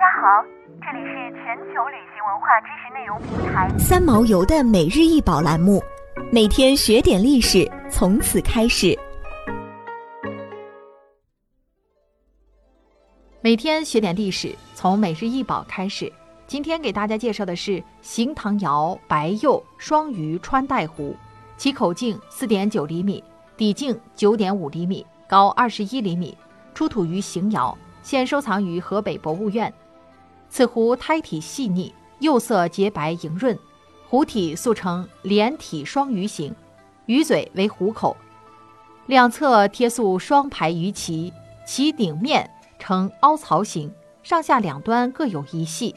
家好，这里是全球旅行文化知识内容平台三毛游的每日一宝栏目，每天学点历史，从此开始。每天学点历史，从每日一宝开始。今天给大家介绍的是邢塘窑白釉双鱼穿戴壶，其口径四点九厘米，底径九点五厘米，高二十一厘米，出土于邢窑。现收藏于河北博物院。此壶胎体细腻，釉色洁白莹润，壶体塑成连体双鱼形，鱼嘴为壶口，两侧贴塑双排鱼鳍，其顶面呈凹槽形，上下两端各有一系，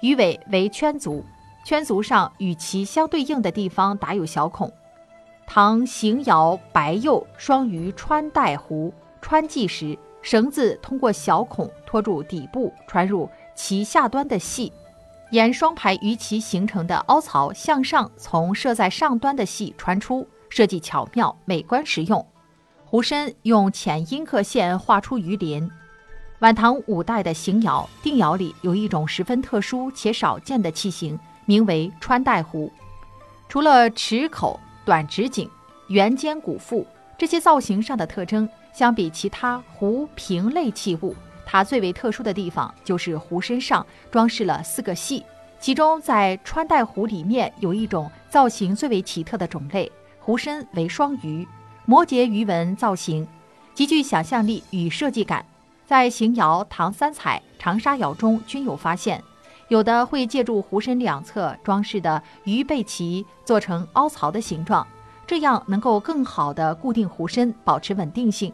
鱼尾为圈足，圈足上与其相对应的地方打有小孔。唐邢窑白釉双鱼穿戴壶穿系时。绳子通过小孔托住底部，穿入其下端的系，沿双排鱼鳍形成的凹槽向上，从设在上端的系穿出，设计巧妙，美观实用。壶身用浅阴刻线画出鱼鳞。晚唐五代的邢窑定窑里有一种十分特殊且少见的器型，名为穿戴壶。除了池口、短直颈、圆尖鼓腹这些造型上的特征。相比其他壶瓶类器物，它最为特殊的地方就是壶身上装饰了四个系，其中在穿戴壶里面有一种造型最为奇特的种类，壶身为双鱼，摩羯鱼纹造型，极具想象力与设计感，在邢窑、唐三彩、长沙窑中均有发现，有的会借助壶身两侧装饰的鱼背鳍做成凹槽的形状，这样能够更好地固定壶身，保持稳定性。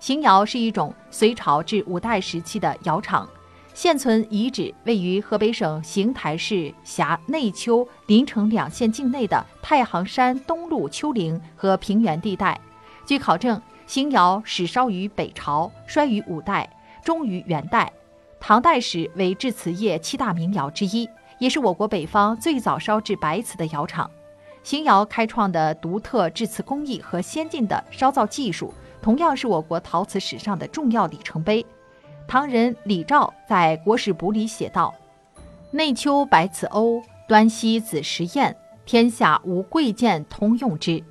邢窑是一种隋朝至五代时期的窑厂，现存遗址位于河北省邢台市辖内丘临城两县境内的太行山东麓丘陵和平原地带。据考证，邢窑始烧于北朝，衰于五代，终于元代。唐代时为制瓷业七大名窑之一，也是我国北方最早烧制白瓷的窑厂。邢窑开创的独特制瓷工艺和先进的烧造技术。同样是我国陶瓷史上的重要里程碑。唐人李肇在《国史补》里写道：“内丘白瓷瓯，端溪紫石砚，天下无贵贱通用之。”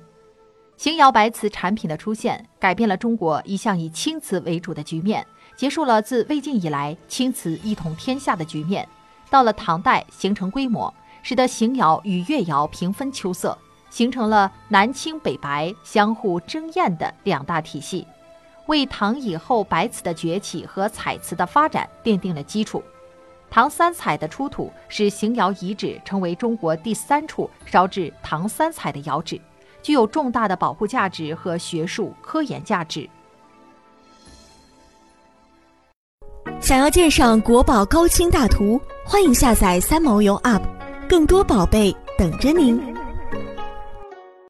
邢窑白瓷产品的出现，改变了中国一向以青瓷为主的局面，结束了自魏晋以来青瓷一统天下的局面。到了唐代，形成规模，使得邢窑与越窑平分秋色。形成了南青北白相互争艳的两大体系，为唐以后白瓷的崛起和彩瓷的发展奠定了基础。唐三彩的出土使邢窑遗址成为中国第三处烧制唐三彩的窑址，具有重大的保护价值和学术科研价值。想要鉴赏国宝高清大图，欢迎下载三毛游 App，更多宝贝等着您。